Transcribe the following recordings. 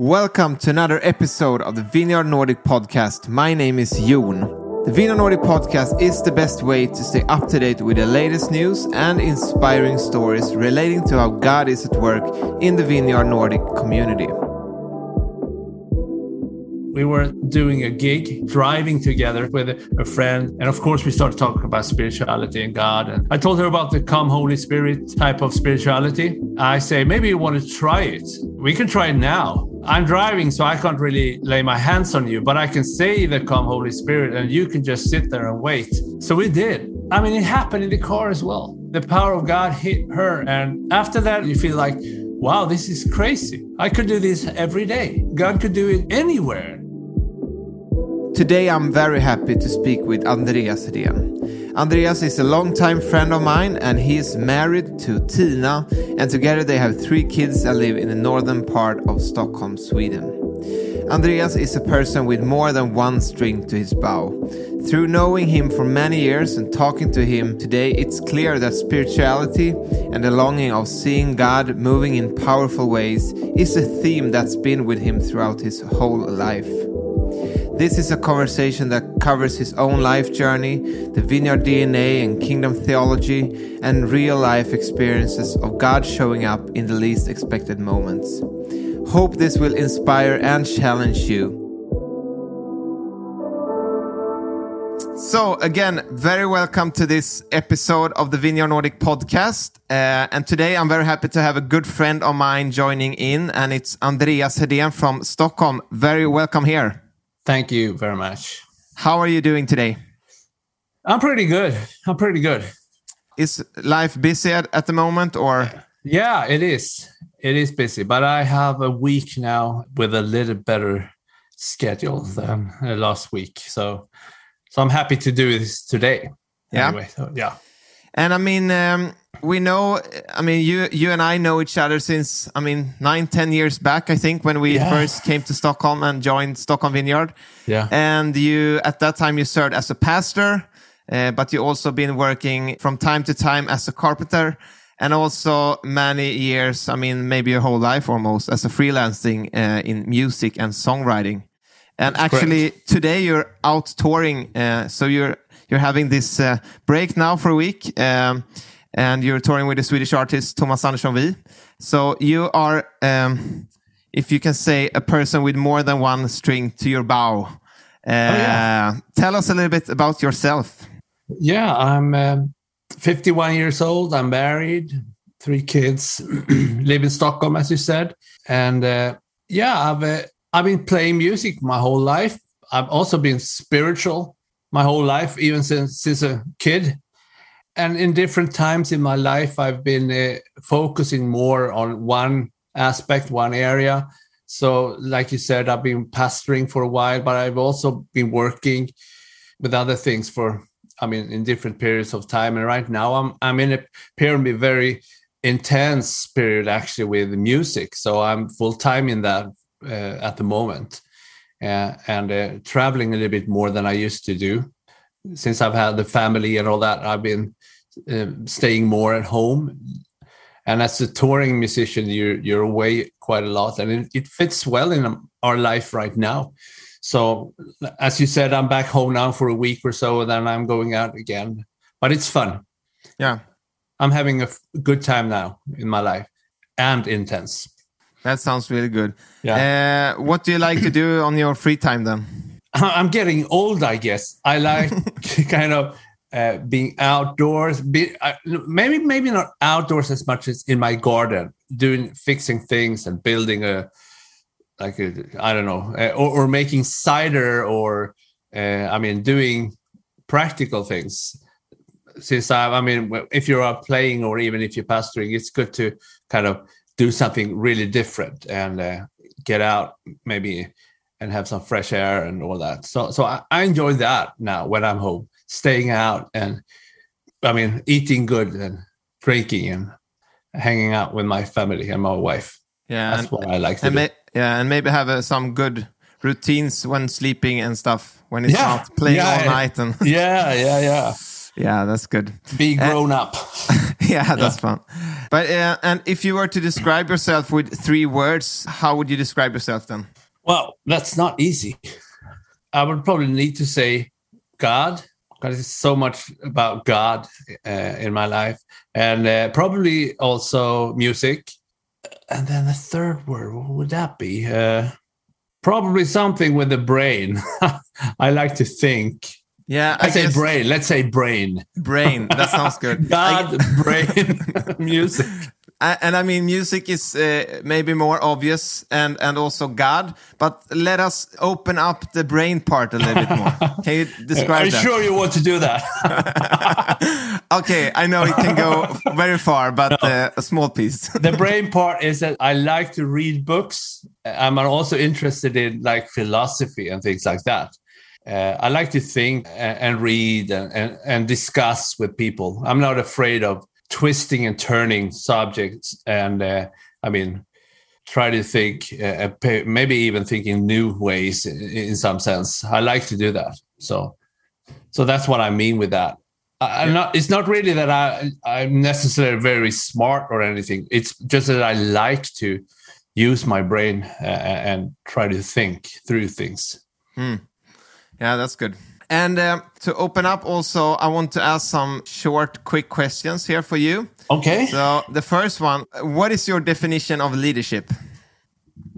Welcome to another episode of the Vineyard Nordic podcast. My name is Jon. The Vineyard Nordic podcast is the best way to stay up to date with the latest news and inspiring stories relating to how God is at work in the Vineyard Nordic community. we were doing a gig, driving together with a friend. And of course, we started talking about spirituality and God. And I told her about the Come Holy Spirit type of spirituality. I say, maybe you want to try it. We can try it now. I'm driving, so I can't really lay my hands on you, but I can say the Come Holy Spirit and you can just sit there and wait. So we did. I mean, it happened in the car as well. The power of God hit her. And after that, you feel like, wow, this is crazy. I could do this every day. God could do it anywhere. Today I'm very happy to speak with Andreas Hedén. Andreas is a longtime friend of mine and he is married to Tina and together they have three kids and live in the northern part of Stockholm, Sweden. Andreas is a person with more than one string to his bow. Through knowing him for many years and talking to him today, it's clear that spirituality and the longing of seeing God moving in powerful ways is a theme that's been with him throughout his whole life. This is a conversation that covers his own life journey, the vineyard DNA and kingdom theology, and real life experiences of God showing up in the least expected moments. Hope this will inspire and challenge you. So, again, very welcome to this episode of the Vineyard Nordic podcast. Uh, and today I'm very happy to have a good friend of mine joining in, and it's Andreas Hedén from Stockholm. Very welcome here. Thank you very much. How are you doing today? I'm pretty good. I'm pretty good. Is life busy at, at the moment or? Yeah, it is. It is busy, but I have a week now with a little better schedule than uh, last week. So, so I'm happy to do this today. Yeah. Anyway, so, yeah. And I mean, um, we know. I mean, you you and I know each other since I mean nine, ten years back. I think when we Yeah. first came to Stockholm and joined Stockholm Vineyard. Yeah. And you at that time you served as a pastor, uh, but you also been working from time to time as a carpenter, and also many years. I mean, maybe your whole life almost as a freelancing uh, in music and songwriting. And That's actually, today you're out touring, uh, so you're you're having this uh, break now for a week, um, and you're touring with the Swedish artist Thomas Andersson Wij. So you are, um, if you can say, a person with more than one string to your bow. Uh, yeah. Tell us a little bit about yourself. Yeah, I'm um 51 years old. I'm married, three kids, live in Stockholm, as you said, and uh, yeah, I've uh, I've been playing music my whole life. I've also been spiritual my whole life, even since since a kid. And in different times in my life, I've been uh, focusing more on one aspect, one area. So, like you said, I've been pastoring for a while, but I've also been working with other things for I mean, in different periods of time. And right now, I'm I'm in a period very intense period actually with music. So I'm full time in that uh, at the moment, and uh, traveling a little bit more than I used to do. Since I've had the family and all that, I've been uh, staying more at home. And as a touring musician, you're you're away quite a lot, and it, it fits well in our life right now. So, as you said, I'm back home now for a week or so, and then I'm going out again. But it's fun. Yeah, I'm having a good time now in my life and intense. That sounds really good. Yeah. Uh, what do you like to do on your free time then? I'm getting old, I guess. I like kind of uh, being outdoors. Be, uh, maybe maybe not outdoors as much as in my garden, doing fixing things and building a like a, I don't know, uh, or, or making cider, or uh, I mean, doing practical things. Since I, I mean, if you're out playing or even if you're pastoring, it's good to kind of do something really different and uh, get out maybe and have some fresh air and all that. So, so I, I enjoy that now when I'm home, staying out and I mean, eating good and drinking and hanging out with my family and my wife. Yeah, That's and, what I like to and do. ma- yeah, and maybe have uh, some good routines when sleeping and stuff when it's Yeah, not playing yeah, all night and yeah, yeah, yeah. Yeah, that's good. Be grown up. yeah, that's fun. But uh, and if you were to describe yourself with three words, how would you describe yourself then? Well, that's not easy. I would probably need to say God, because it's so much about God uh, in my life, and uh, probably also music. And then the third word, what would that be? Uh, probably something with the brain. I like to think. Yeah, I, I say brain. Let's say brain. Brain. That sounds good. God, I, brain, music and I mean, music is uh, maybe more obvious, and and also God. But let us open up the brain part a little bit more. Can you describe? That? sure you want to do that? okay, I know it can go very far, but no. uh, a small piece. the brain part is that I like to read books. I'm also interested in like philosophy and things like that. Uh, I like to think and, read and, and, and discuss with people. I'm not afraid of twisting and turning subjects and uh, i mean try to think uh, maybe even thinking new ways in, some sense. I like to do that. So so that's what i mean with that. I, not it's not really that i i'm necessarily very smart or anything. It's just that i like to use my brain uh, and try to think through things. Hmm. Yeah that's good and uh, to open up, also, I want to ask some short, quick questions here for you. Okay. So the first one: What is your definition of leadership?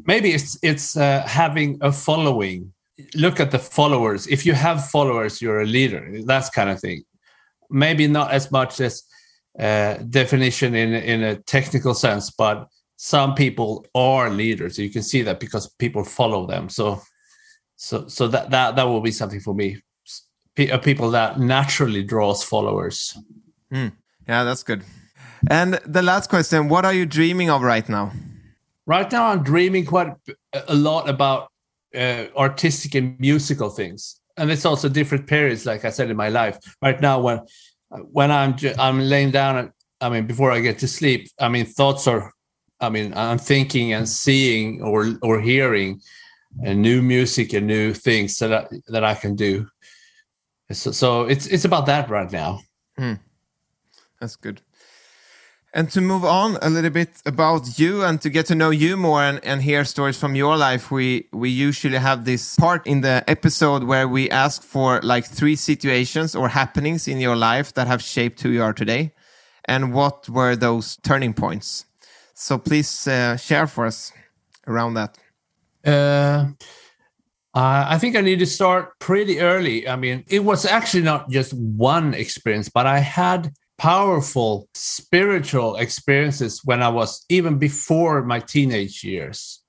Maybe it's it's uh, having a following. Look at the followers. If you have followers, you're a leader. That's kind of thing. Maybe not as much as uh, definition in in a technical sense, but some people are leaders. You can see that because people follow them. So so so that that that will be something for me people that naturally draws followers. Mm. Yeah, that's good. And the last question: What are you dreaming of right now? Right now, I'm dreaming quite a lot about uh, artistic and musical things, and it's also different periods. Like I said in my life, right now when when I'm I'm laying down, I mean, before I get to sleep, I mean, thoughts are, I mean, I'm thinking and seeing or or hearing, and new music and new things that I, that I can do so, so it's it's about that right now. Mm. That's good. And to move on a little bit about you and to get to know you more and, and hear stories from your life, we we usually have this part in the episode where we ask for like three situations or happenings in your life that have shaped who you are today, and what were those turning points. So please uh, share for us around that. Uh, I think I need to start pretty early. I mean, it was actually not just one experience, but I had powerful spiritual experiences when I was even before my teenage years,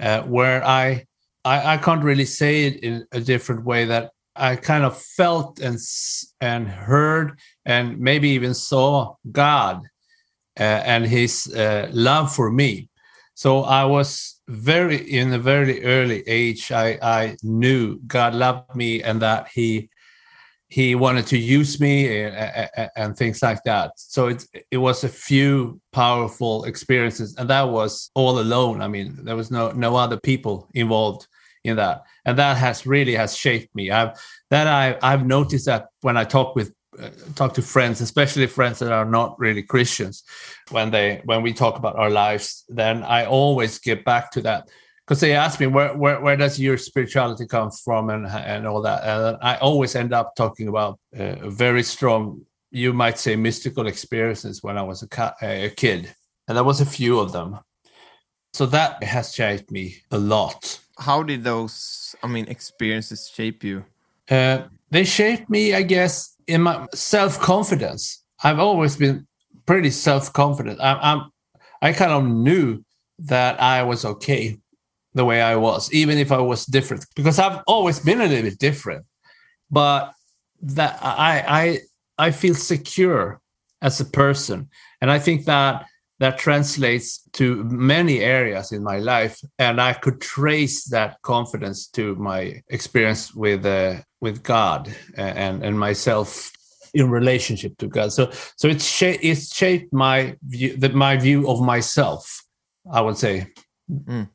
uh, where I, I I can't really say it in a different way that I kind of felt and and heard and maybe even saw God uh, and His uh, love for me. So I was very in a very early age. I I knew God loved me and that He He wanted to use me and, and, and things like that. So it it was a few powerful experiences, and that was all alone. I mean, there was no no other people involved in that, and that has really has shaped me. I've that I I've noticed that when I talk with talk to friends, especially friends that are not really Christians, when they when we talk about our lives, then I always get back to that because they ask me where, where where does your spirituality come from and and all that, and I always end up talking about uh, very strong, you might say, mystical experiences when I was a, ca- a kid, and there was a few of them. So that has shaped me a lot. How did those, I mean, experiences shape you? Uh, they shaped me, I guess, in my self confidence, I've always been pretty self confident. I'm, I'm, I kind of knew that I was okay the way I was, even if I was different, because I've always been a little bit different. But that I, I, I feel secure as a person, and I think that that translates to many areas in my life and i could trace that confidence to my experience with uh, with god and and myself in relationship to god so so it's sh- it's shaped my view that my view of myself i would say mm.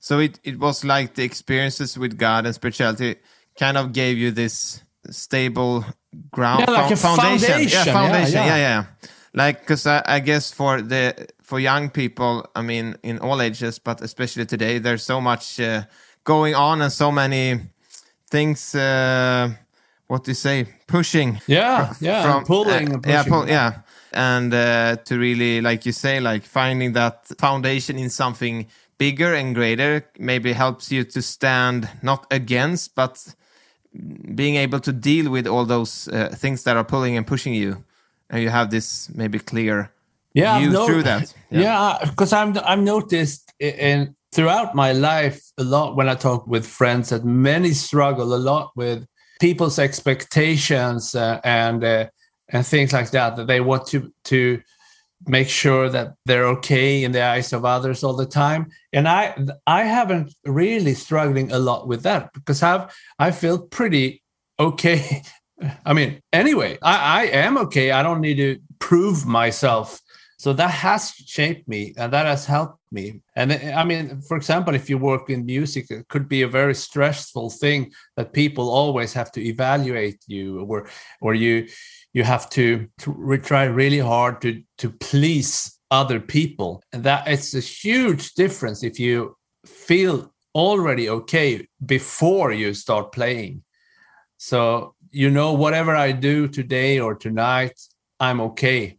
so it it was like the experiences with god and spirituality kind of gave you this stable ground Yeah, like foundation. Yeah, Yeah, foundation. yeah. Yeah, yeah. Like, because I, I guess for the for young people, I mean, in all ages, but especially today, there's so much uh, going on and so many things. Uh, what do you say? Pushing. Yeah, yeah, and pulling uh, and yeah, pushing. pull, yeah, and uh, to really, like you say, like finding that foundation in something bigger and greater maybe helps you to stand not against, but being able to deal with all those uh, things that are pulling and pushing you, and you have this maybe clear yeah, view I've no- through that. Yeah, because I'm I'm noticed in throughout my life a lot when I talk with friends that many struggle a lot with people's expectations uh, and uh, and things like that that they want to to make sure that they're okay in the eyes of others all the time and i i haven't really struggling a lot with that because i've i feel pretty okay i mean anyway i i am okay. I don't need to prove myself. So that has shaped me and that has helped me. And i mean for example if you work in music it could be a very stressful thing that people always have to evaluate you or or you you have to, to try really hard to to please other people. And that it's a huge difference if you feel already okay before you start playing. So you know whatever i do today or tonight i'm okay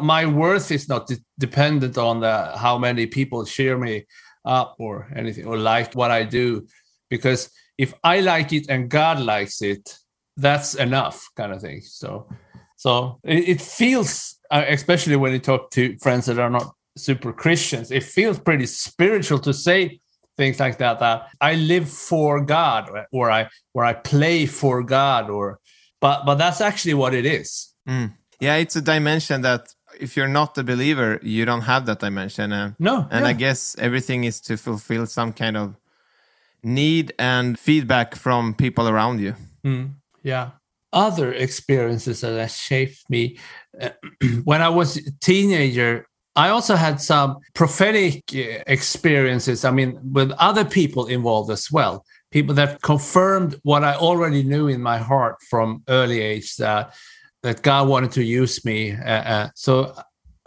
my worth is not de- dependent on the, how many people cheer me up or anything or like what I do, because if I like it and God likes it, that's enough, kind of thing. So, so it, it feels, uh, especially when you talk to friends that are not super Christians, it feels pretty spiritual to say things like that. That I live for God, or, I or I play for God, or but but that's actually what it is. Mm. Yeah, it's a dimension that if you're not a believer, you don't have that dimension. Uh, No, and I guess everything is to fulfill some kind of need and feedback from people around you. Mm, yeah. Other experiences that have shaped me. uh, when I was a teenager, I also had some prophetic uh, experiences. I mean, with other people involved as well. People that confirmed what I already knew in my heart from early age that that God wanted to use me. Uh, uh, so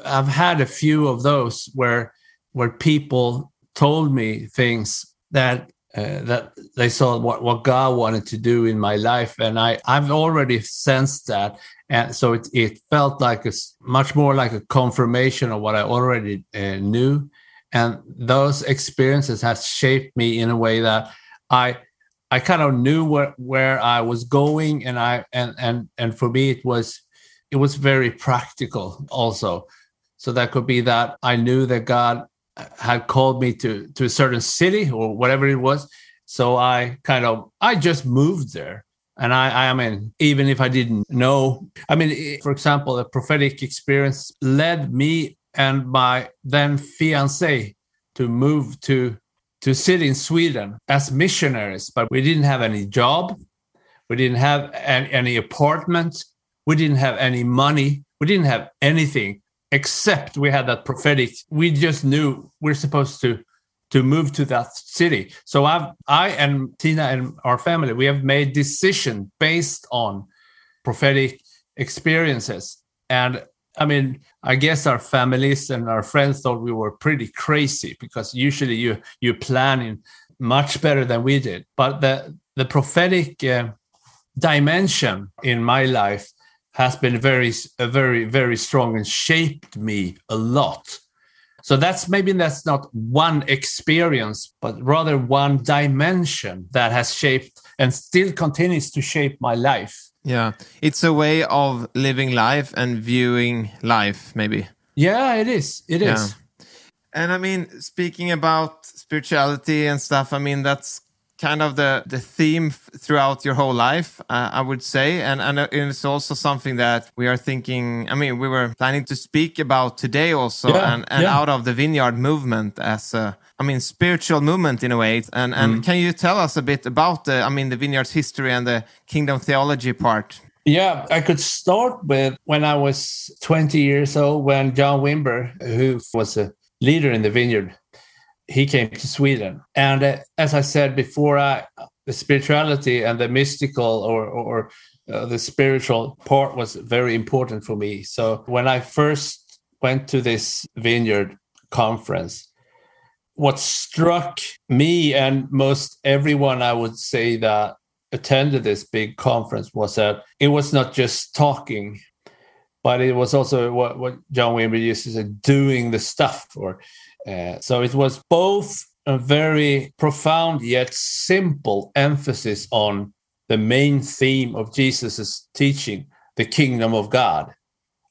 I've had a few of those where where people told me things that uh, that they saw what, what God wanted to do in my life, and I I've already sensed that, and so it it felt like a s- much more like a confirmation of what I already uh, knew, and those experiences has shaped me in a way that I I kind of knew where where I was going, and I and and and for me it was it was very practical also. So that could be that I knew that God had called me to to a certain city or whatever it was. So I kind of I just moved there. And I, I mean, even if I didn't know, I mean, for example, a prophetic experience led me and my then fiance to move to to sit in Sweden as missionaries, but we didn't have any job, we didn't have any, any apartment, we didn't have any money, we didn't have anything except we had that prophetic. We just knew we're supposed to to move to that city. So I've I and Tina and our family we have made decision based on prophetic experiences. And I mean, I guess our families and our friends thought we were pretty crazy because usually you you planning much better than we did. But the the prophetic uh, dimension in my life has been very very very strong and shaped me a lot. So that's maybe that's not one experience, but rather one dimension that has shaped and still continues to shape my life. Yeah, it's a way of living life and viewing life, maybe. Yeah, it is. It is. Yeah. And I mean, speaking about spirituality and stuff, I mean that's kind of the the theme throughout your whole life, uh, I would say, and and uh, it's also something that we are thinking. I mean, we were planning to speak about today also, Yeah, and and yeah. out of the Vineyard movement as a, I mean, spiritual movement in a way. And and Mm. can you tell us a bit about the, I mean, the Vineyard's history and the kingdom theology part? Yeah, I could start with when I was 20 years old, when John Wimber, who was a leader in the vineyard, he came to Sweden. And uh, as I said before, I the spirituality and the mystical or or uh, the spiritual part was very important for me. So when I first went to this vineyard conference, what struck me and most everyone, I would say that attended this big conference was that it was not just talking, but it was also what, what John Wimber used to say, doing the stuff. Or uh, so it was both a very profound yet simple emphasis on the main theme of Jesus's teaching, the kingdom of God.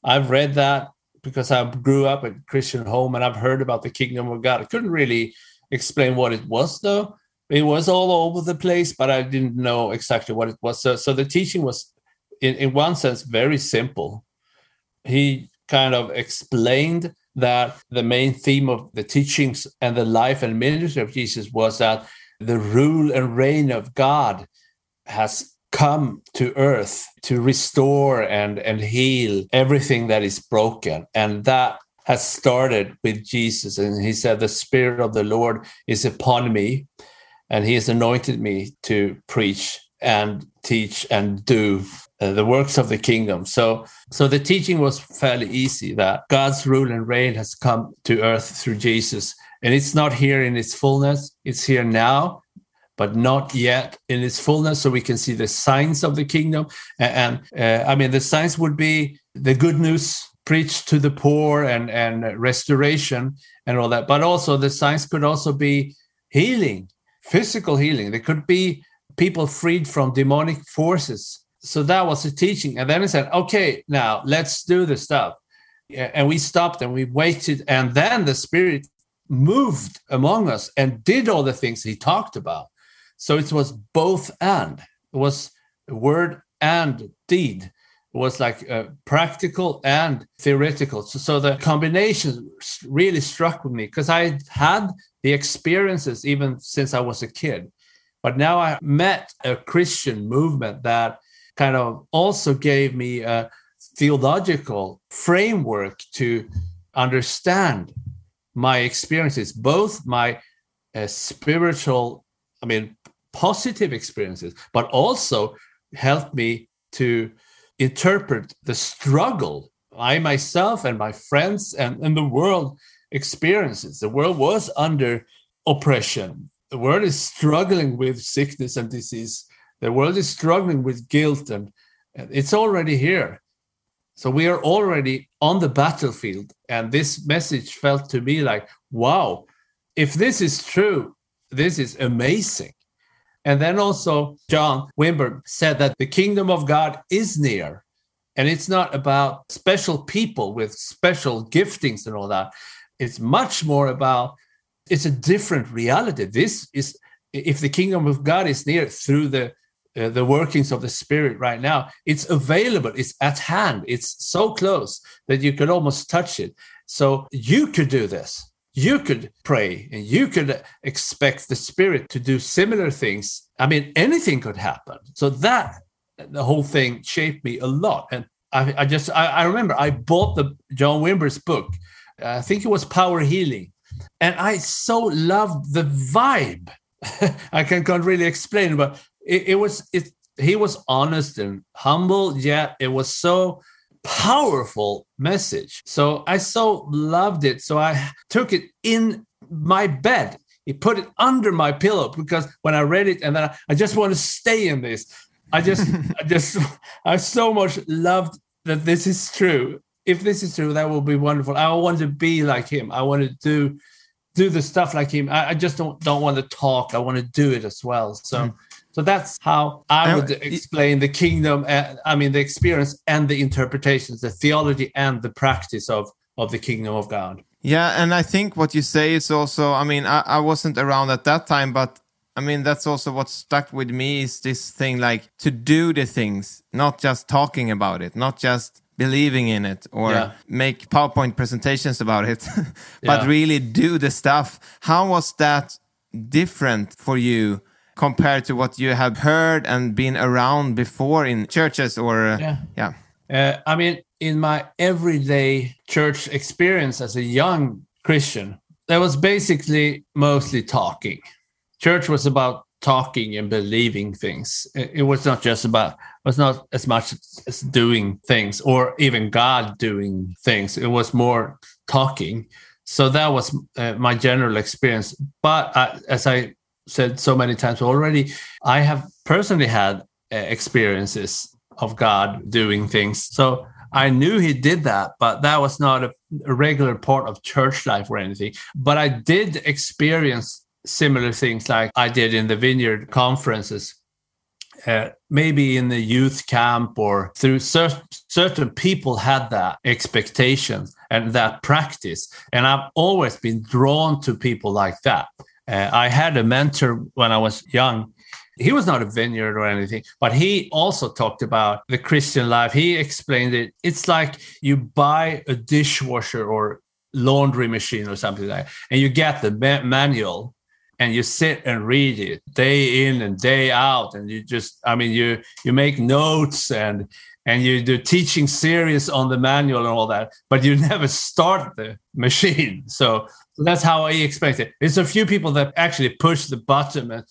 I've read that because I grew up in Christian home and I've heard about the kingdom of God. I couldn't really explain what it was though. It was all over the place, but I didn't know exactly what it was. So, so the teaching was, in, in one sense, very simple. He kind of explained that the main theme of the teachings and the life and ministry of Jesus was that the rule and reign of God has come to earth to restore and and heal everything that is broken. And that has started with Jesus. And he said the spirit of the Lord is upon me and he has anointed me to preach and teach and do the works of the kingdom so so the teaching was fairly easy that God's rule and reign has come to earth through Jesus and it's not here in its fullness it's here now but not yet in its fullness. So we can see the signs of the kingdom. And, uh, I mean, the signs would be the good news preached to the poor and, and restoration and all that. But also, the signs could also be healing, physical healing. There could be people freed from demonic forces. So that was the teaching. And then he said, okay, now let's do the stuff. And we stopped and we waited. And then the Spirit moved among us and did all the things he talked about. So it was both and. It was word and deed. It was like uh, practical and theoretical. So, so the combination really struck with me because I had the experiences even since I was a kid. But now I met a Christian movement that kind of also gave me a theological framework to understand my experiences, both my uh, spiritual, I mean, positive experiences, but also helped me to interpret the struggle I myself and my friends and, and the world experiences. The world was under oppression. The world is struggling with sickness and disease. The world is struggling with guilt, and uh, it's already here. So we are already on the battlefield. And this message felt to me like, wow, if this is true, this is amazing. And then also, John Wimber said that the kingdom of God is near. And it's not about special people with special giftings and all that. It's much more about, it's a different reality. This is, if the kingdom of God is near through the uh, the workings of the spirit right now it's available it's at hand it's so close that you could almost touch it. So you could do this. You could pray and you could expect the spirit to do similar things. I mean anything could happen. So that the whole thing shaped me a lot. And i, I just I, I, remember i bought the john wimber's book. I think it was power healing. And i so loved the vibe. I can, can't really explain but it, it was it he was honest and humble yet it was so powerful message. So I so loved it. So I took it in my bed. He put it under my pillow because when I read it, and then I, I just want to stay in this. I just, I just, I so much loved that this is true. If this is true, that will be wonderful. I want to be like him. I want to do, do the stuff like him. I, I just don't don't want to talk. I want to do it as well. So. Mm so that's how I would explain the kingdom. Uh, I mean, the experience and the interpretations, the theology and the practice of of the kingdom of God. Yeah, and I think what you say is also. I mean, I, I wasn't around at that time, but I mean, that's also what stuck with me is this thing like to do the things, not just talking about it, not just believing in it or yeah. make PowerPoint presentations about it, but yeah. really do the stuff. How was that different for you? Compared to what you have heard and been around before in churches or uh, yeah, yeah. Uh, i mean in my everyday church experience as a young christian there was basically mostly talking church was about talking and believing things. It, was not just about it was not as much as doing things or even God doing things. It was more talking. So that was uh, my general experience. But uh, as I said so many times already, I have personally had uh, experiences of God doing things. So I knew he did that, but that was not a, regular part of church life or anything. But I did experience similar things like I did in the vineyard conferences. Uh, maybe in the youth camp or through cer- certain people had that expectation and that practice and i've always been drawn to people like that uh, i had a mentor when i was young he was not a vineyard or anything, but he also talked about the Christian life. He explained it. It's like you buy a dishwasher or laundry machine or something like that, and you get the ma- manual and you sit and read it day in and day out and you just i mean you you make notes and and you do teaching series on the manual and all that but you never start the machine so that's how I expect it it's a few people that actually push the button and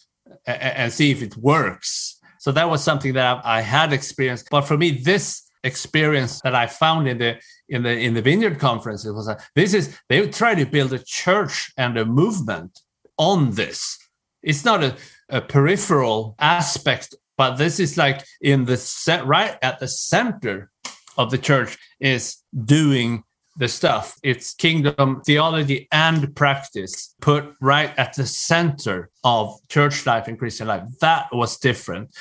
and see if it works. So that was something that I had experienced. But for me, this experience that I found in the in the in the Vineyard conference, it was a, this is they try to build a church and a movement on this. It's not a, a peripheral aspect, but this is like in the set right at the center of the church is doing the stuff. It's kingdom theology and practice put right at the center of church life and Christian life. That was different.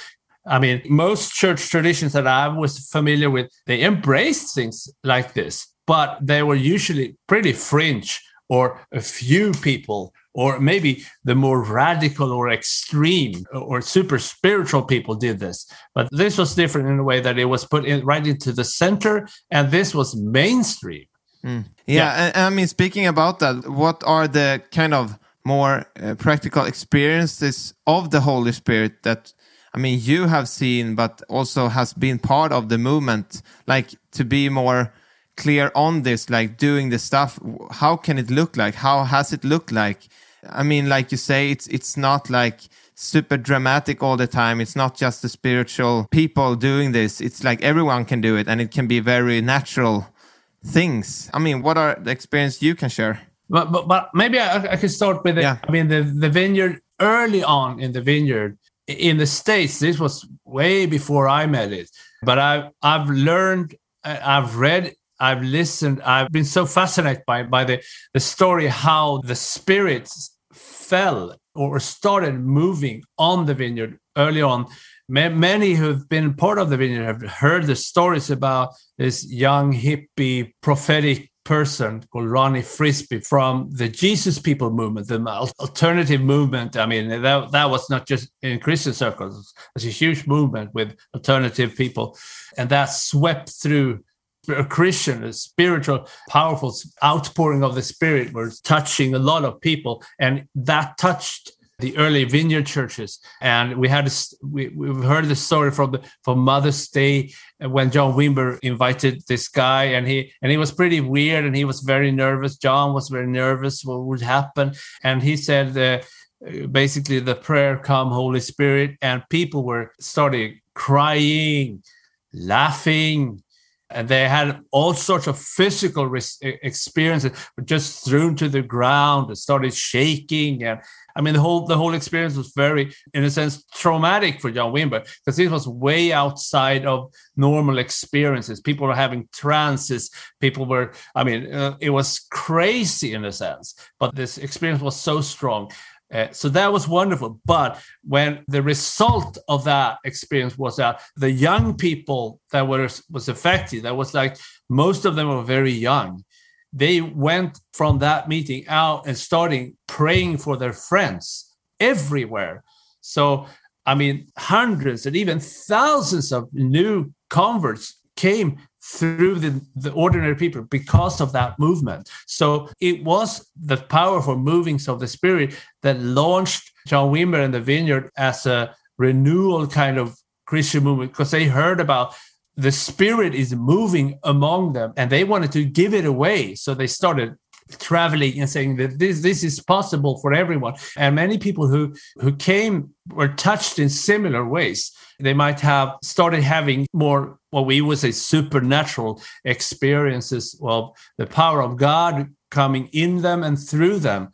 I mean, most church traditions that I was familiar with, they embraced things like this, but they were usually pretty fringe or a few people or maybe the more radical or extreme or super spiritual people did this but this was different in a way that it was put in right into the center and this was mainstream Mm. Yeah, yeah. And, I mean, speaking about that, what are the kind of more uh, practical experiences of the Holy Spirit that I mean you have seen, but also has been part of the movement? Like to be more clear on this, like doing the stuff. How can it look like? How has it looked like? I mean, like you say, it's it's not like super dramatic all the time. It's not just the spiritual people doing this. It's like everyone can do it, and it can be very natural things? I mean, what are the experience you can share? But but, but maybe I, I could start with it. Yeah. I mean, the the vineyard early on in the vineyard in the states. This was way before I met it, but I I've learned, I've read. I've listened. I've been so fascinated by, by the, the story how the spirits fell or started moving on the vineyard early on many who've been part of the vineyard have heard the stories about this young hippie prophetic person called Lonnie Frisbee from the Jesus People movement, the alternative movement. I mean, that, that was not just in Christian circles, it was a huge movement with alternative people. And that swept through a Christian, a spiritual, powerful outpouring of the Spirit was touching a lot of people. And that touched the early vineyard churches. And we had we, we've heard the story from the from Mother's Day when John Wimber invited this guy, and he and he was pretty weird, and he was very nervous. John was very nervous what would happen, and he said. Uh, basically the prayer come holy spirit and people were started crying laughing and they had all sorts of physical experiences just thrown to the ground and started shaking and I mean, the whole the whole experience was very, in a sense, traumatic for John Wimber because it was way outside of normal experiences. People were having trances. People were, I mean, uh, it was crazy in a sense. But this experience was so strong. Uh, so that was wonderful. But when the result of that experience was that the young people that were was affected, that was like most of them were very young they went from that meeting out and starting praying for their friends everywhere. So, I mean, hundreds and even thousands of new converts came through the, the ordinary people because of that movement. So it was the powerful movings of the Spirit that launched John Wimber and the Vineyard as a renewal kind of Christian movement because they heard about the spirit is moving among them and they wanted to give it away so they started traveling and saying that this this is possible for everyone and many people who who came were touched in similar ways they might have started having more what we would say supernatural experiences of the power of god coming in them and through them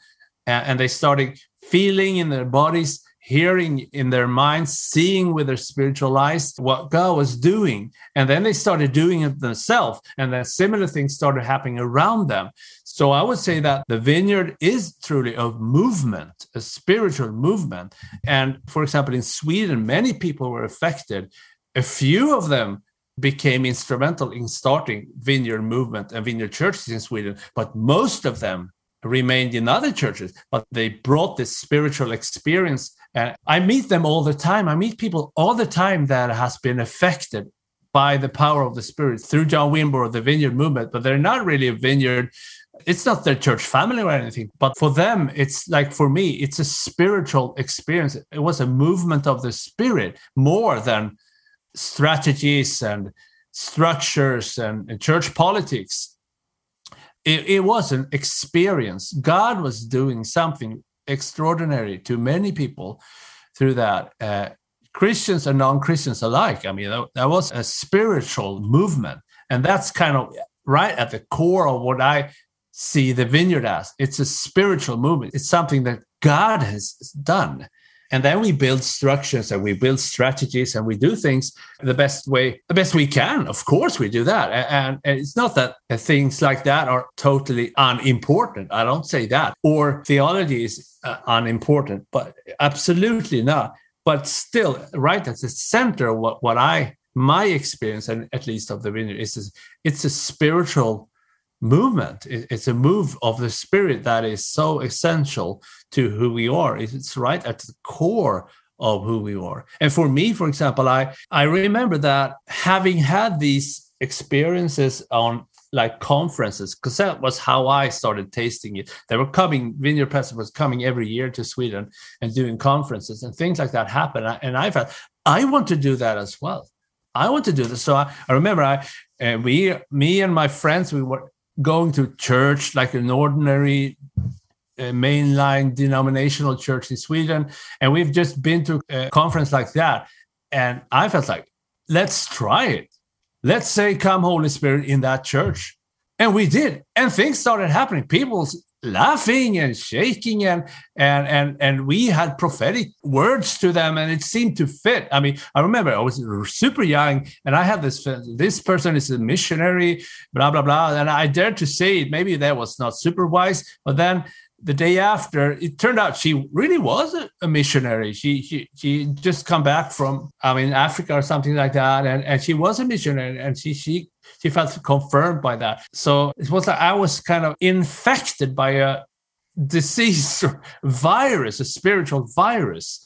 and they started feeling in their bodies hearing in their minds, seeing with their spiritual eyes what God was doing. And then they started doing it themselves. And then similar things started happening around them. So I would say that the vineyard is truly a movement, a spiritual movement. And for example, in Sweden, many people were affected. A few of them became instrumental in starting vineyard movement and vineyard churches in Sweden, but most of them remained in other churches, but they brought this spiritual experience. And I meet them all the time. I meet people all the time that has been affected by the power of the Spirit through John Wimber, or the Vineyard Movement, but they're not really a vineyard. It's not their church family or anything, but for them, it's like for me, it's a spiritual experience. It was a movement of the Spirit more than strategies and structures and, church politics it, it was an experience. God was doing something extraordinary to many people through that. Uh, Christians and non Christians alike. I mean, that, that, was a spiritual movement. And that's kind of right at the core of what I see the vineyard as. It's a spiritual movement, it's something that God has done. And then we build structures and we build strategies and we do things the best way, the best we can. Of course, we do that. And, and it's not that things like that are totally unimportant. I don't say that. Or theology is uh, unimportant, but absolutely not. But still, right at the center of what, what I, my experience, and at least of the vineyard, is it's a spiritual movement. It's a move of the spirit that is so essential to who we are. It's right at the core of who we are. And for me, for example, I I remember that having had these experiences on like conferences, because that was how I started tasting it. They were coming, Vineyard Press was coming every year to Sweden and doing conferences and things like that happen. And I felt I want to do that as well. I want to do this. So I, I remember I and we me and my friends we were going to church like an ordinary uh, mainline denominational church in Sweden. And we've just been to a conference like that. And I felt like, let's try it. Let's say, Come, Holy Spirit, in that church. And we did. And things started happening. People laughing and shaking and and and and we had prophetic words to them and it seemed to fit. I mean i remember i was super young and i had this this person is a missionary blah blah blah. And i dared to say it maybe that was not super wise but then the day after it turned out she really was a, a missionary. She, she she just come back from i mean africa or something like that and and she was a missionary and she she she felt confirmed by that. So it was like I was kind of infected by a disease virus, a spiritual virus.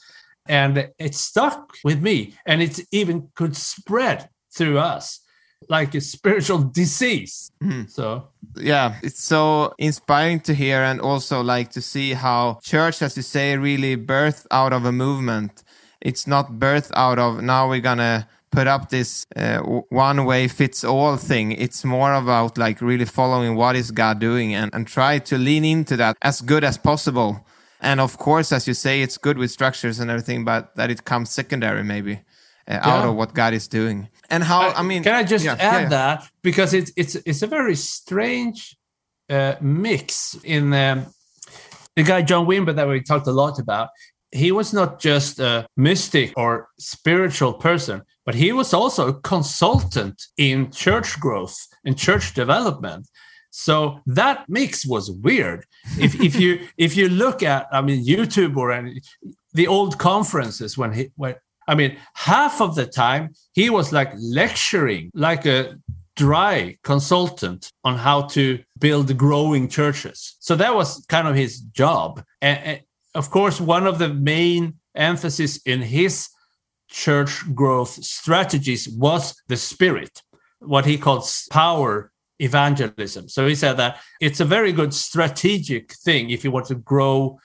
And it stuck with me. And it even could spread through us like a spiritual disease. Mm. So yeah, it's so inspiring to hear and also like to see how church, as you say, really birthed out of a movement. It's not birthed out of now we're gonna put up this uh, one way fits all thing. It's more about like really following what is God doing and, and try to lean into that as good as possible. And of course, as you say, it's good with structures and everything, but that it comes secondary maybe uh, yeah. out of what God is doing. And how, I, I mean, can I just yeah, add yeah, that because it's, it's, it's a very strange uh, mix in um, the guy, John Wimber that we talked a lot about he was not just a mystic or spiritual person, but he was also a consultant in church growth and church development. So that mix was weird. If, if you if you look at I mean YouTube or any the old conferences when he when I mean half of the time he was like lecturing like a dry consultant on how to build growing churches. So that was kind of his job. And, and of course, one of the main emphasis in his church growth strategies was the spirit, what he calls power evangelism. So he said that it's a very good strategic thing if you want to grow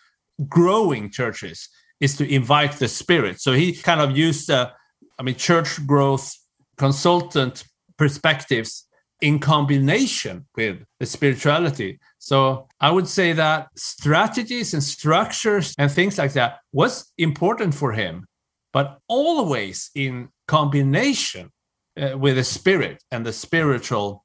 growing churches is to invite the spirit. So he kind of used the, I mean, church growth consultant perspectives in combination with the spirituality So I would say that strategies and structures and things like that was important for him, but always in combination uh, with the spirit and the spiritual.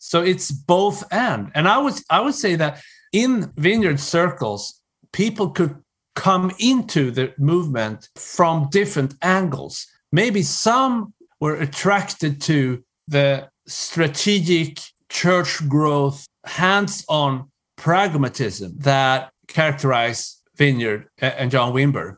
So it's both and. And I would I would say that in vineyard circles, people could come into the movement from different angles. Maybe some were attracted to the strategic church growth, hands on pragmatism that characterized Vineyard and John Wimber.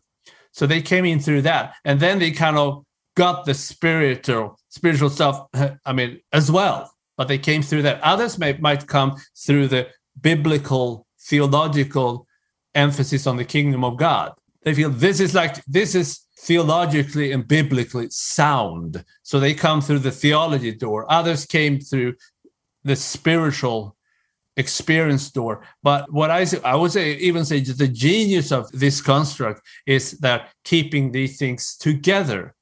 So they came in through that. And then they kind of got the spiritual spiritual stuff, I mean, as well. But they came through that. Others may, might come through the biblical, theological emphasis on the kingdom of God. They feel this is like, this is theologically and biblically sound. So they come through the theology door. Others came through the spiritual experience door. But what I say, I would say, even say, the genius of this construct is that keeping these things together,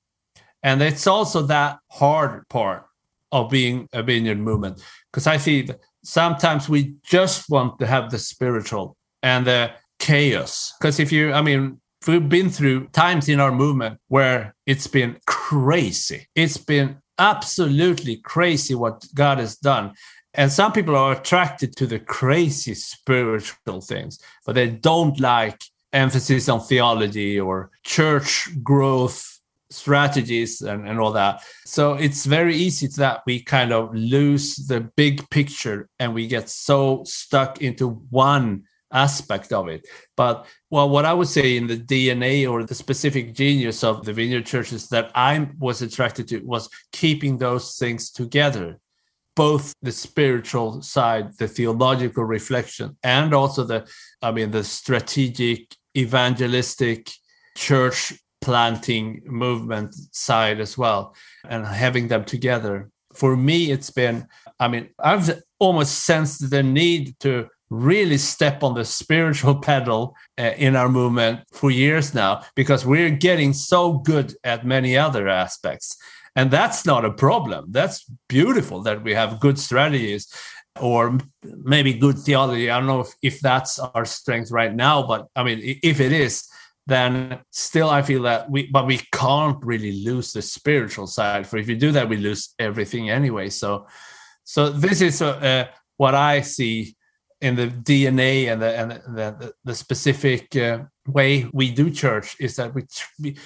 and it's also that hard part of being a vineyard movement because I think sometimes we just want to have the spiritual and the chaos. Because if you, I mean, we've been through times in our movement where it's been crazy. It's been absolutely crazy what God has done. And some people are attracted to the crazy spiritual things, but they don't like emphasis on theology or church growth strategies and, and all that. So it's very easy that we kind of lose the big picture and we get so stuck into one aspect of it. But well, what I would say in the DNA or the specific genius of the vineyard churches that I was attracted to was keeping those things together. Both the spiritual side, the theological reflection, and also the, I mean, the strategic, evangelistic, church planting movement side as well, and having them together. For me, it's been, I mean, I've almost sensed the need to really step on the spiritual pedal uh, in our movement for years now because we're getting so good at many other aspects. And that's not a problem. That's beautiful that we have good strategies or maybe good theology. I don't know if, if that's our strength right now, but I mean, if it is, then still I feel that we, but we can't really lose the spiritual side. For if you do that, we lose everything anyway. So, so this is a, a, what I see in the DNA and the and the, the specific uh, way we do church is that we, we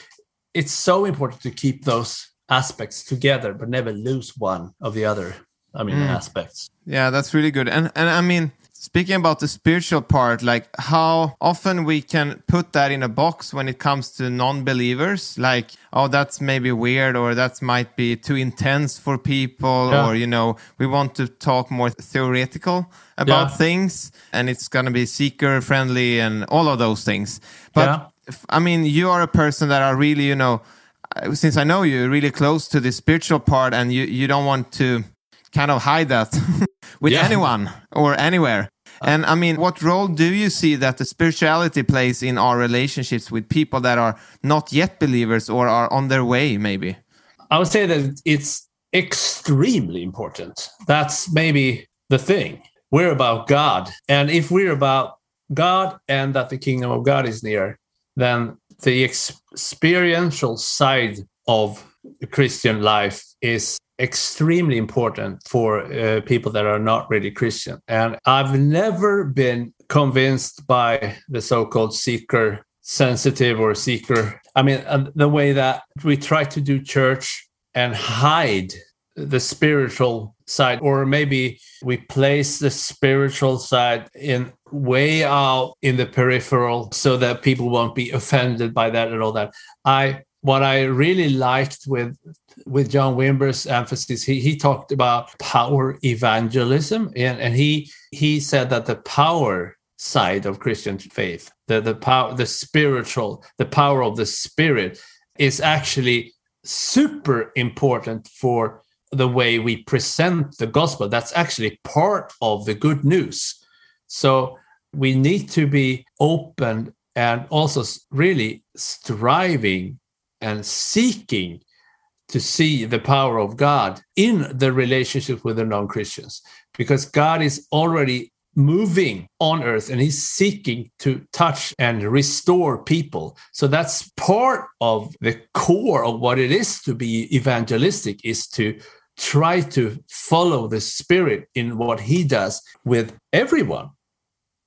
it's so important to keep those aspects together but never lose one of the other i mean mm. aspects yeah that's really good and and i mean speaking about the spiritual part like how often we can put that in a box when it comes to non-believers like oh that's maybe weird or that might be too intense for people yeah. or you know we want to talk more theoretical about yeah. things and it's going to be seeker friendly and all of those things but yeah. i mean you are a person that are really you know since i know you're really close to the spiritual part and you you don't want to kind of hide that with anyone or anywhere uh. and I mean, what role do you see that the spirituality plays in our relationships with people that are not yet believers or are on their way, maybe? I would say that it's extremely important. That's maybe the thing. We're about God. And if we're about God and that the kingdom of God is near, then the experiential side of Christian life is extremely important for uh, people that are not really Christian. And I've never been convinced by the so called seeker sensitive or seeker. I mean, uh, the way that we try to do church and hide the spiritual side, or maybe we place the spiritual side in way out in the peripheral so that people won't be offended by that and all that. I what I really liked with with John Wimber's emphasis, he, he talked about power evangelism, and, and he he said that the power side of Christian faith, the the power, the spiritual, the power of the spirit, is actually super important for the way we present the gospel. That's actually part of the good news. So we need to be open and also really striving and seeking to see the power of God in the relationship with the non Christians, because God is already moving on earth and he's seeking to touch and restore people. So that's part of the core of what it is to be evangelistic is to try to follow the spirit in what he does with everyone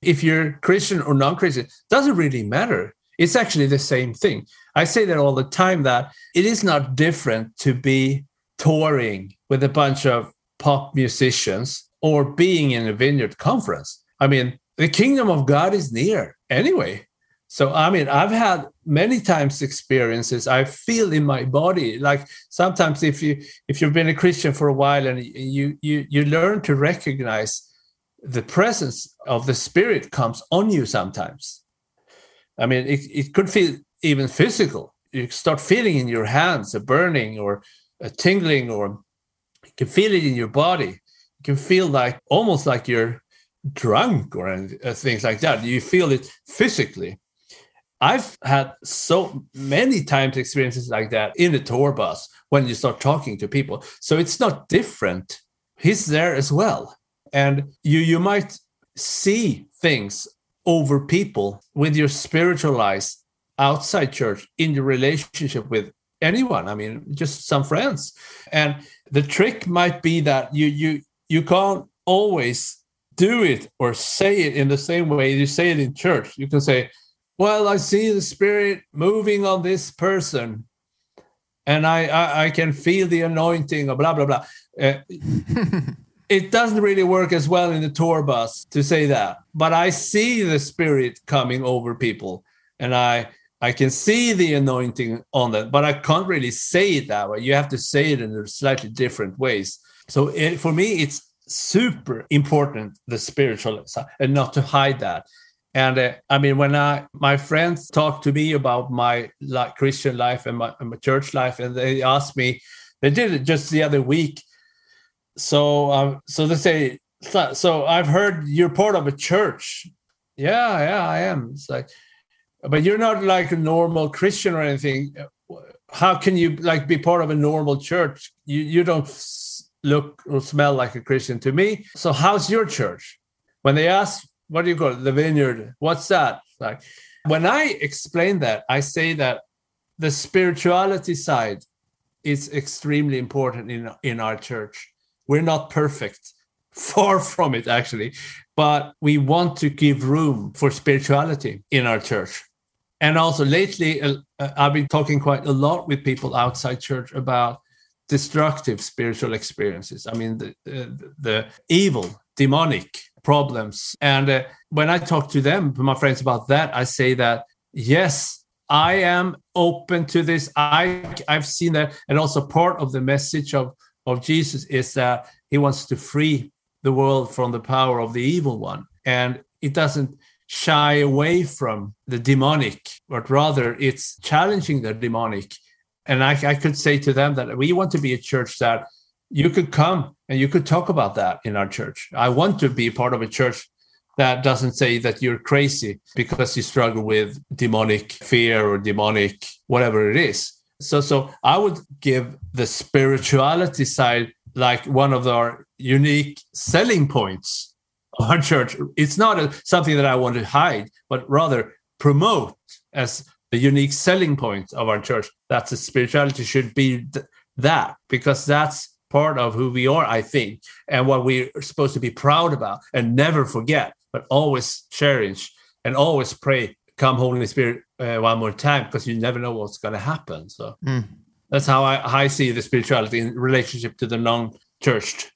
if you're christian or non-christian doesn't really matter it's actually the same thing i say that all the time that it is not different to be touring with a bunch of pop musicians or being in a vineyard conference. I mean, the kingdom of God is near anyway. So I mean, I've had many times experiences I feel in my body. Like sometimes if you if you've been a Christian for a while and you you you learn to recognize the presence of the spirit comes on you sometimes. I mean, it, it could feel even physical. You start feeling in your hands a burning or a tingling, or you can feel it in your body You can feel like almost like you're drunk or uh, things like that. You feel it physically. I've had so many times experiences like that in the tour bus when you start talking to people. So it's not different. He's there as well. And you you might see things over people with your spiritual eyes outside church in your relationship with anyone. I mean, just some friends. And the trick might be that you you you can't always do it or say it in the same way you say it in church. You can say, Well, I see the Spirit moving on this person, and I, I, I can feel the anointing, or blah, blah, blah. Uh, it doesn't really work as well in the tour bus to say that, but I see the Spirit coming over people, and I I can see the anointing on that, but I can't really say it that way. You have to say it in slightly different ways. So it, for me, it's super important the spiritual side, and not to hide that. And uh, I mean, when I my friends talk to me about my like Christian life and my, and my church life, and they ask me, they did it just the other week. So, um, so they say, so I've heard you're part of a church. Yeah, yeah, I am. It's like, but you're not like a normal Christian or anything. How can you like be part of a normal church? You you don't look or smell like a Christian to me. So how's your church? When they ask, what do you call it? The vineyard. What's that? Like when I explain that, I say that the spirituality side is extremely important in, in our church. We're not perfect, far from it actually, but we want to give room for spirituality in our church. And also lately, uh, I've been talking quite a lot with people outside church about destructive spiritual experiences. I mean, the, uh, the evil, demonic problems. And uh, when I talk to them, my friends about that, I say that, yes, I am open to this. I, I've seen that. And also part of the message of, of Jesus is that he wants to free the world from the power of the evil one. And it doesn't shy away from the demonic, but rather it's challenging the demonic and I, I could say to them that we want to be a church that you could come and you could talk about that in our church. I want to be part of a church that doesn't say that you're crazy because you struggle with demonic fear or demonic whatever it is. So so I would give the spirituality side like one of our unique selling points of our church. It's not a, something that I want to hide, but rather promote as the unique selling point of our church. That's the spirituality should be th- that because that's part of who we are, I think, and what we're supposed to be proud about and never forget, but always cherish and always pray, come Holy Spirit uh, one more time because you never know what's going to happen. So mm. that's how I, I see the spirituality in relationship to the non-churched.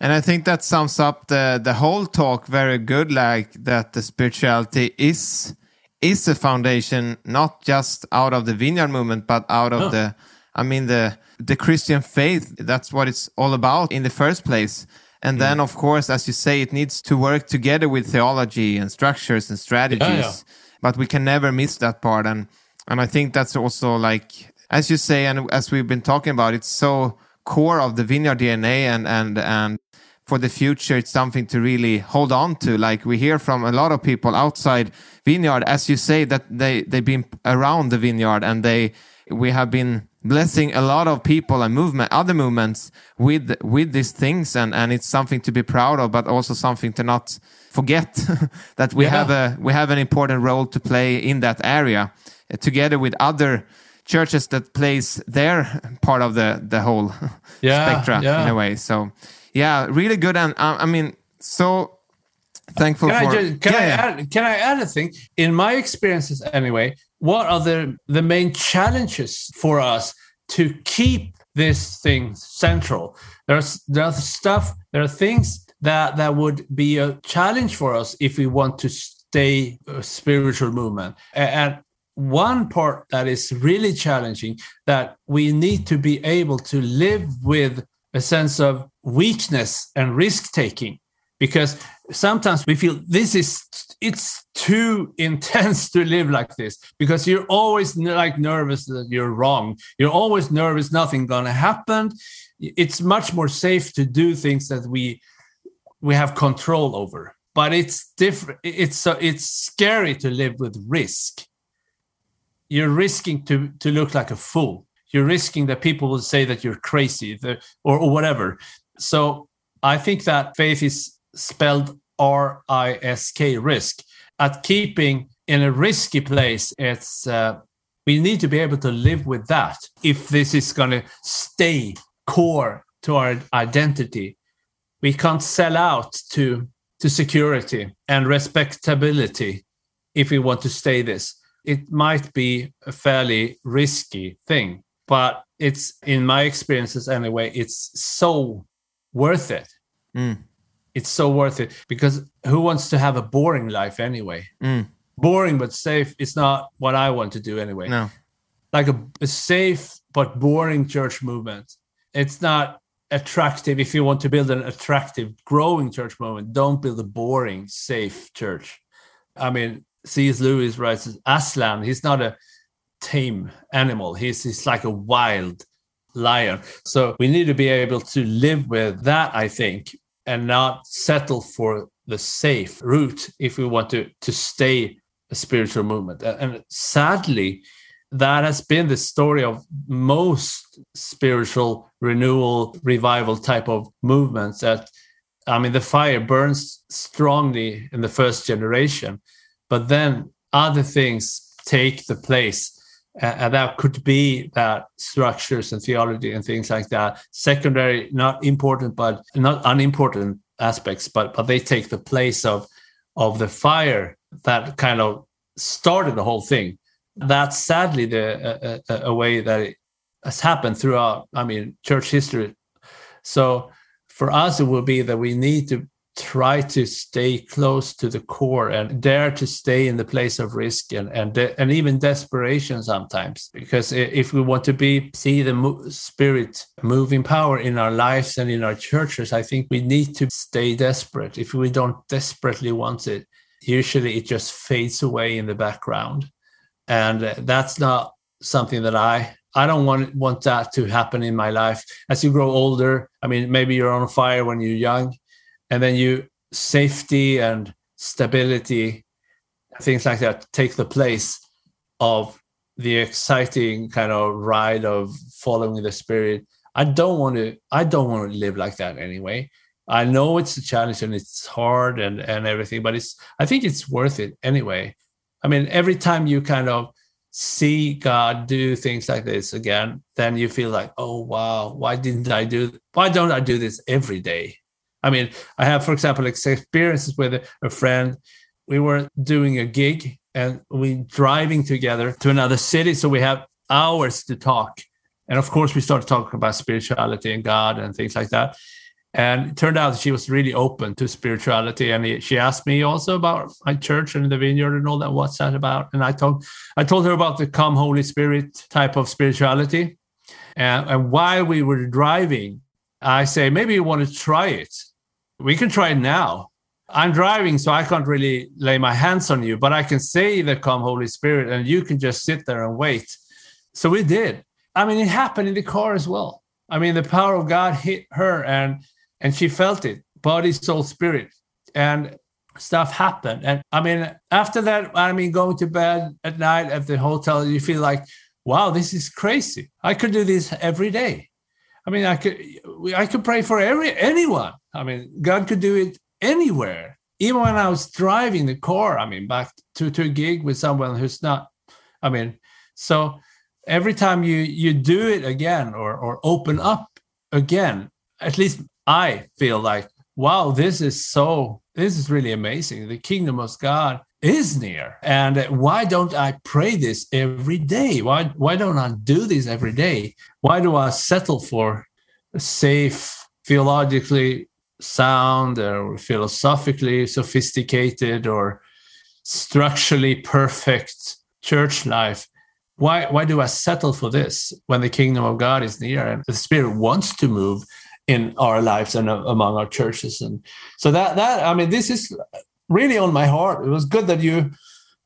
And I think that sums up the the whole talk very good. Like that, the spirituality is is a foundation not just out of the vineyard movement but out of oh. the i mean the the christian faith that's what it's all about in the first place and mm. then of course as you say it needs to work together with theology and structures and strategies yeah, yeah. But we can never miss that part. And and i think that's also like as you say and as we've been talking about it's so core of the vineyard dna and and and for the future it's something to really hold on to. Like we hear from a lot of people outside vineyard as you say that they they've been around the vineyard and they we have been blessing a lot of people and movement, other movements with with these things, and and it's something to be proud of, but also something to not forget that we Yeah. have a we have an important role to play in that area, uh, together with other churches that plays their part of the the whole Yeah, spectra yeah. in a way. So yeah, really good, and uh, I mean so thankful Can for I just, can yeah, I add can I add a thing? In my experiences anyway, what are the the main challenges for us to keep this thing central? There's there's stuff, there are things that that would be a challenge for us if we want to stay a spiritual movement. And one part that is really challenging that we need to be able to live with a sense of weakness and risk taking because sometimes we feel this is it's too intense to live like this because you're always like nervous that you're wrong you're always nervous nothing gonna happen it's much more safe to do things that we we have control over. But it's different it's so it's scary to live with risk. You're risking to to look like a fool. You're risking that people will say that you're crazy the, or, or whatever. So i think that faith is spelled r-i-s-k risk. At keeping in a risky place it's uh, we need to be able to live with that if this is going to stay core to our identity we can't sell out to to security and respectability if we want to stay this it might be a fairly risky thing but it's in my experiences anyway it's so worth it Mm. it's so worth it because who wants to have a boring life anyway Mm. boring but safe is not what i want to do anyway No. like a, a safe but boring church movement. It's not attractive. If you want to build an attractive, growing church movement, don't build a boring, safe church. I mean, C.S. Lewis writes Aslan. He's not a tame animal. He's he's like a wild lion. So we need to be able to live with that, I think, and not settle for the safe route if we want to to stay a spiritual movement. And sadly, that has been the story of most spiritual renewal revival type of movements that i mean the fire burns strongly in the first generation but then other things take the place. A- and that could be that structures and theology and things like that. Secondary not important but not unimportant aspects but but they take the place of of the fire that kind of started the whole thing. That's sadly the a, a, a way that it has happened throughout i mean church history. So for us it will be that we need to try to stay close to the core and dare to stay in the place of risk and and de- and even desperation sometimes. Because if we want to be see the mo- spirit moving power in our lives and in our churches i think we need to stay desperate. If we don't desperately want it usually it just fades away in the background. And that's not something that i i don't want want that to happen in my life. As you grow older i mean maybe you're on fire when you're young and then you safety and stability things like that take the place of the exciting kind of ride of following the spirit. I don't want to i don't want to live like that anyway. I know it's a challenge and it's hard and and everything but it's i think it's worth it anyway. I mean every time you kind of see god do things like this again then you feel like oh wow why didn't i do why don't i do this every day? I mean i have for example experiences with a, friend. We were doing a gig and we driving together to another city so we have hours to talk. And of course we start talking about spirituality and god and things like that and it turned out she was really open to spirituality and she asked me also about my church and the vineyard and all that what's that about and i told i told her about the come holy spirit type of spirituality and, and while we were driving i say maybe you want to try it we can try it now I'm driving, so I can't really lay my hands on you, but I can say the come Holy Spirit, and you can just sit there and wait. So we did. I mean, it happened in the car as well. I mean, the power of God hit her, and and she felt it, body, soul, spirit, and stuff happened. And I mean, after that, I mean, going to bed at night at the hotel, you feel like, wow, this is crazy. I could do this every day. I mean, I could I could pray for every anyone. I mean, God could do it anywhere. Even when I was driving the car, I mean, back to, to a gig with someone who's not, I mean, so every time you you do it again or or open up again, at least I feel like, wow, this is so this is really amazing. The kingdom of God is near. And why don't I pray this every day? Why why don't I do this every day? Why do I settle for safe, theologically sound or philosophically sophisticated or structurally perfect church life? Why why do I settle for this when the kingdom of God is near and the spirit wants to move in our lives and among our churches and so that that i mean this is really on my heart. It was good that you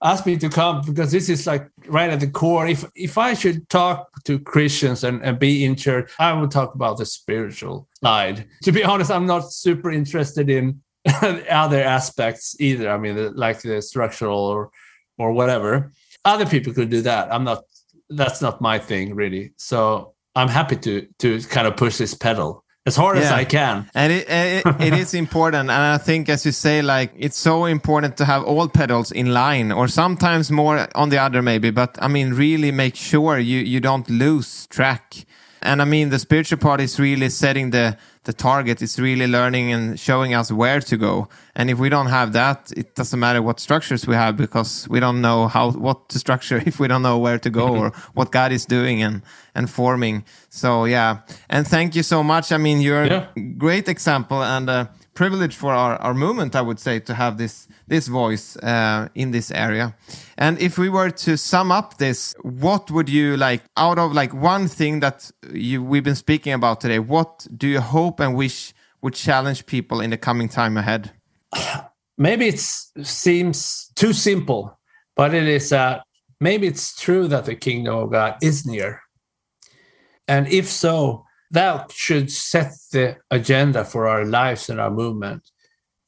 asked me to come because this is like right at the core. If if I should talk to Christians and, and be in church, I would talk about the spiritual side. To be honest, I'm not super interested in other aspects either. I mean, like the structural or or whatever. Other people could do that. I'm not. That's not my thing really. So I'm happy to to kind of push this pedal as hard yeah. as I can. And it, it, it is important. And I think, as you say, like it's so important to have all pedals in line, or sometimes more on the other, maybe. But I mean, really make sure you you don't lose track. And I mean, the spiritual part is really setting the the target is really learning and showing us where to go. And if we don't have that, it doesn't matter what structures we have because we don't know how what to structure if we don't know where to go or what God is doing and and forming. So yeah, and thank you so much. I mean, you're yeah. a great example and a privilege for our our movement. I would say to have this this voice uh, in this area. And if we were to sum up this, what would you like out of like one thing that you we've been speaking about today? What do you hope and wish would challenge people in the coming time ahead? Maybe it seems too simple, but it is. Uh, maybe it's true that the kingdom of God is near, and if so, that should set the agenda for our lives and our movement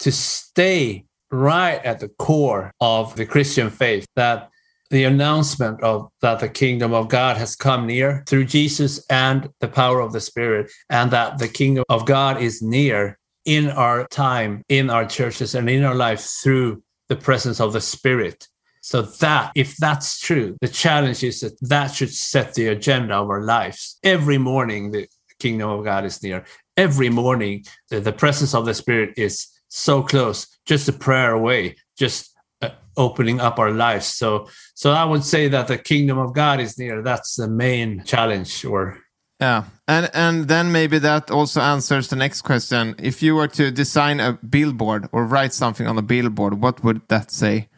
to stay right at the core of the Christian faith that the announcement of that the kingdom of God has come near through Jesus and the power of the Spirit, and that the kingdom of God is near in our time, in our churches, and in our life through the presence of the Spirit. So that, if that's true, the challenge is that that should set the agenda of our lives. Every morning, the kingdom of God is near. Every morning, the, the presence of the Spirit is so close, just a prayer away, just uh, opening up our lives. So, so I would say that the kingdom of God is near. That's the main challenge, or yeah, and and then maybe that also answers the next question. If you were to design a billboard or write something on a billboard, what would that say?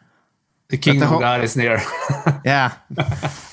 The kingdom the of God is near. yeah,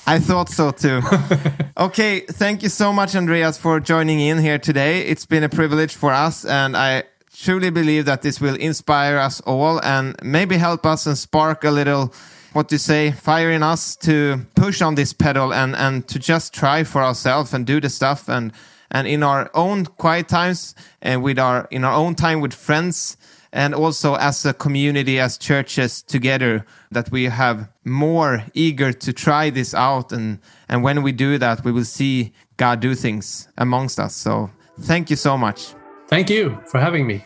I thought so too. okay, thank you so much, Andreas, for joining in here today. It's been a privilege for us, and I truly believe that this will inspire us all and maybe help us and spark a little what to say fire in us to push on this pedal and and to just try for ourselves and do the stuff and and in our own quiet times and with our in our own time with friends and also as a community as churches together that we have more eager to try this out and and when we do that we will see god do things amongst us so thank you so much Thank you for having me.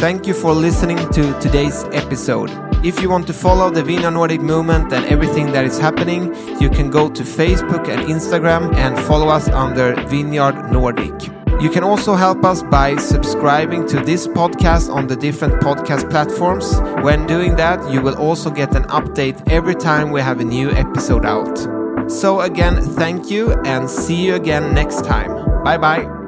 Thank you for listening to today's episode. If you want to follow the Vineyard Nordic movement and everything that is happening, you can go to Facebook and Instagram and follow us under Vineyard Nordic. You can also help us by subscribing to this podcast on the different podcast platforms. When doing that, you will also get an update every time we have a new episode out. So, again, thank you and see you again next time. Bye bye.